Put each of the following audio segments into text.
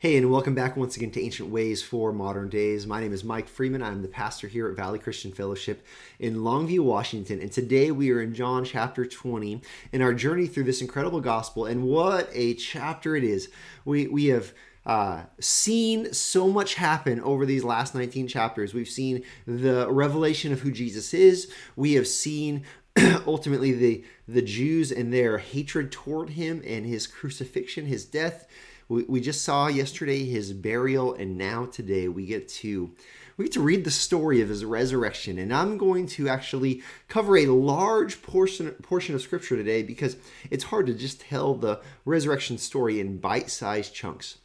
Hey, and welcome back once again to Ancient Ways for Modern Days. My name is Mike Freeman. I'm the pastor here at Valley Christian Fellowship in Longview, Washington. And today we are in John chapter 20 in our journey through this incredible gospel. And what a chapter it is! We, we have uh, seen so much happen over these last 19 chapters. We've seen the revelation of who Jesus is, we have seen ultimately the the Jews and their hatred toward him and his crucifixion, his death. We, we just saw yesterday his burial, and now today we get to we get to read the story of his resurrection. And I'm going to actually cover a large portion portion of scripture today because it's hard to just tell the resurrection story in bite-sized chunks.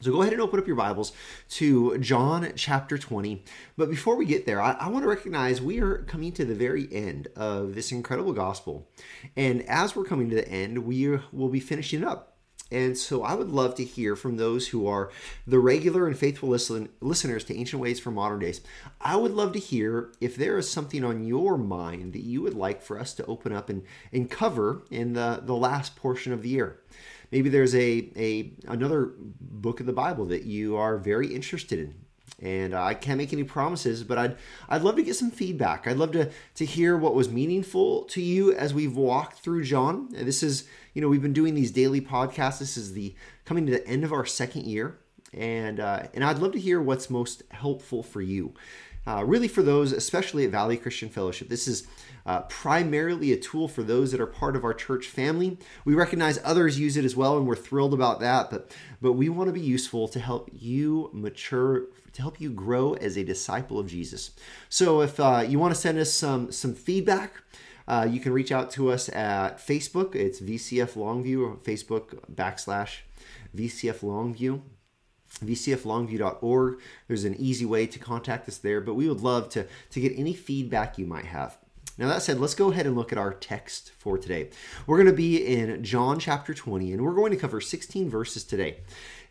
So go ahead and open up your Bibles to John chapter 20. But before we get there, I, I, want to recognize we are coming to the very end of this incredible gospel. And as we're coming to the end, we will be finishing it up. And so I would love to hear from those who are the regular and faithful listen, listeners to Ancient Ways for Modern Days. I would love to hear if there is something on your mind that you would like for us to open up and, and cover in the, the last portion of the year maybe there's a, a another book of the Bible that you are very interested in. And uh, I can't make any promises, but I'd I'd love to get some feedback. I'd love to to hear what was meaningful to you as we've walked through John. This is you know we've been doing these daily podcasts. This is the coming to the end of our second year, and uh, and I'd love to hear what's most helpful for you. Uh, really, for those, especially at Valley Christian Fellowship, this is uh, primarily a tool for those that are part of our church family. We recognize others use it as well, and we're thrilled about that. But but we want to be useful to help you mature, to help you grow as a disciple of Jesus. So if uh, you want to send us some some feedback. Uh, you can reach out to us at Facebook. It's VCF Longview or Facebook backslash VCF Longview vcflongview.org. There's an easy way to contact us there, but we would love to, to get any feedback you might have. Now, that said, let's go ahead and look at our text for today. We're going to be in John chapter 20, and we're going to cover 16 verses today.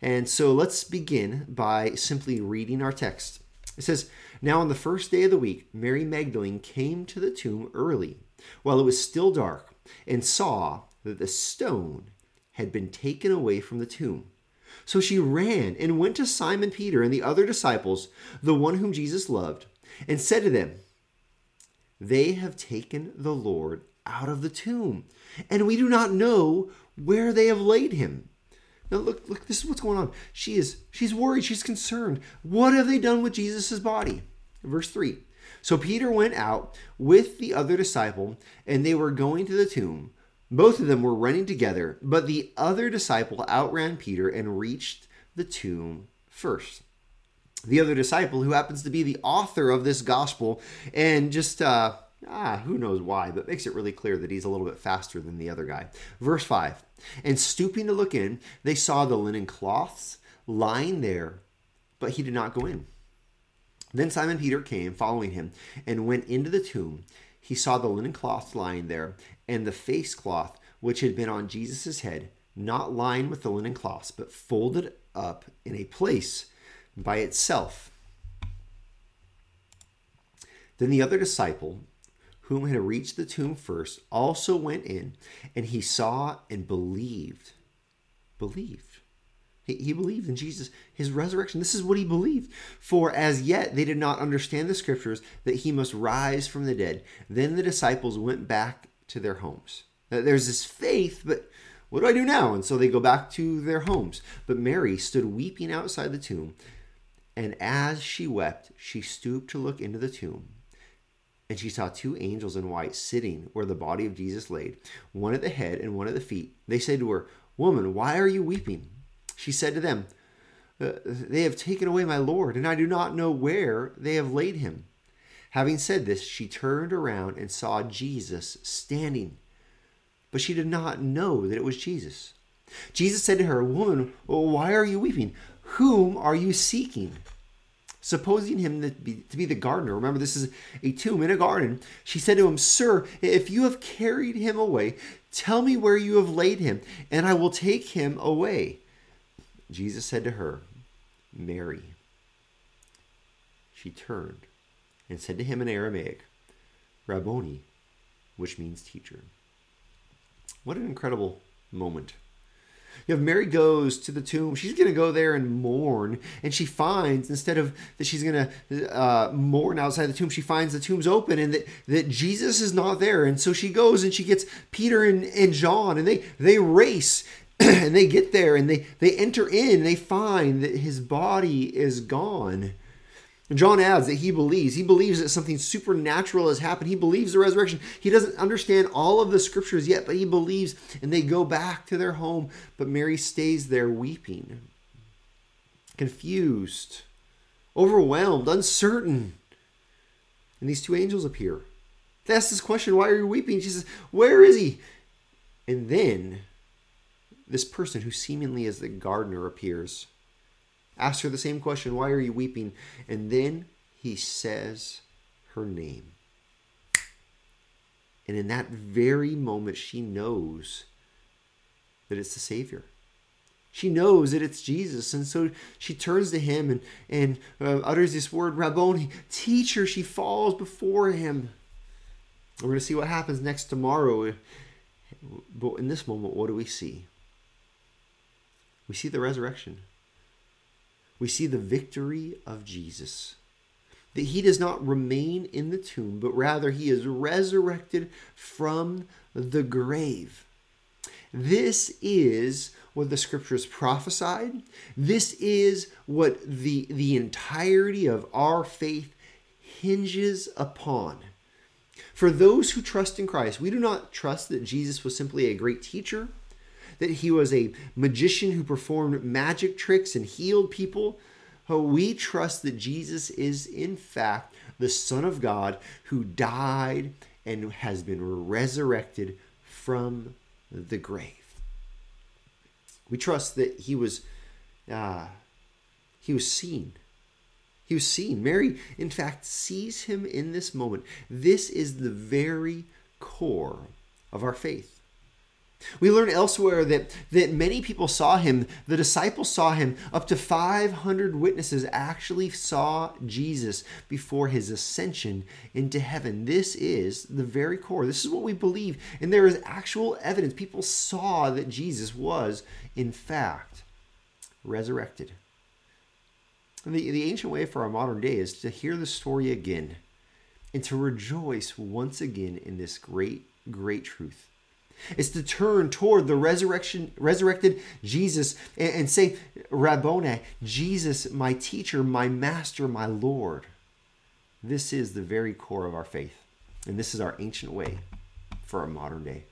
And so let's begin by simply reading our text. It says, Now on the first day of the week, Mary Magdalene came to the tomb early, while it was still dark, and saw that the stone had been taken away from the tomb. So she ran and went to Simon Peter and the other disciples, the one whom Jesus loved, and said to them, they have taken the Lord out of the tomb, and we do not know where they have laid him. Now look, look, this is what's going on. She is she's worried, she's concerned. What have they done with Jesus' body? Verse 3. So Peter went out with the other disciple, and they were going to the tomb. Both of them were running together, but the other disciple outran Peter and reached the tomb first. The other disciple who happens to be the author of this gospel and just uh, ah who knows why but makes it really clear that he's a little bit faster than the other guy. Verse 5 and stooping to look in they saw the linen cloths lying there but he did not go in. Then simon peter came following him and went into the tomb. He saw the linen cloths lying there and the face cloth which had been on jesus' head not lying with the linen cloths but folded up in a place by itself. Then the other disciple, whom had reached the tomb first, also went in, and he saw and believed. Believed. He, believed in Jesus, his resurrection. This is what he believed. For as yet they did not understand the scriptures that he must rise from the dead. Then the disciples went back to their homes. There's this faith, but what do I do now? And so they go back to their homes. But Mary stood weeping outside the tomb. And as she wept, she stooped to look into the tomb. And she saw two angels in white sitting where the body of Jesus laid, one at the head and one at the feet. They said to her, Woman, why are you weeping? She said to them, uh, They have taken away my Lord, and I do not know where they have laid him. Having said this, she turned around and saw Jesus standing, but she did not know that it was Jesus. Jesus said to her, Woman, why are you weeping? Whom are you seeking? Supposing him to be, to be the gardener, remember this is a tomb in a garden, she said to him, Sir, if you have carried him away, tell me where you have laid him, and I will take him away. Jesus said to her, Mary. She turned and said to him in Aramaic, Rabboni, which means teacher. What an incredible moment. You have Mary goes to the tomb. She's going to go there and mourn. And she finds, instead of that she's going to uh, mourn outside the tomb, she finds the tomb's open and that, that Jesus is not there. And so she goes and she gets Peter and, and John and they, they race and they get there and they, they enter in and they find that his body is gone. John adds that he believes. He believes that something supernatural has happened. He believes the resurrection. He doesn't understand all of the scriptures yet, but he believes. And they go back to their home. But Mary stays there weeping, confused, overwhelmed, uncertain. And these two angels appear. They ask this question Why are you weeping? She says, Where is he? And then this person who seemingly is the gardener appears asks her the same question Why are you weeping? And then he says her name. And in that very moment, she knows that it's the Savior. She knows that it's Jesus. And so she turns to him and, and uh, utters this word, Rabboni, teacher. She falls before him. We're going to see what happens next tomorrow. But in this moment, what do we see? We see the resurrection we see the victory of Jesus. That he does not remain in the tomb, but rather he is resurrected from the grave. This is what the scriptures prophesied. This is what the, the entirety of our faith hinges upon. For those who trust in Christ, we do not trust that Jesus was simply a great teacher that he was a magician who performed magic tricks and healed people. We trust that Jesus is, in fact, the Son of God who died and has been resurrected from the grave. We trust that he was uh, he was seen. He was seen. Mary, in fact, sees him in this moment. This is the very core of our faith. We learn elsewhere that, that many people saw him. The disciples saw him. Up to 500 witnesses actually saw Jesus before his ascension into heaven. This is the very core. This is what we believe. And there is actual evidence. People saw that Jesus was, in fact, resurrected. And the, the ancient way for our modern day is to hear the story again and to rejoice once again in this great, great truth is to turn toward the resurrection, resurrected Jesus and, and say, Rabboni, Jesus, my teacher, my master, my Lord. This is the very core of our faith. And this is our ancient way for our modern day.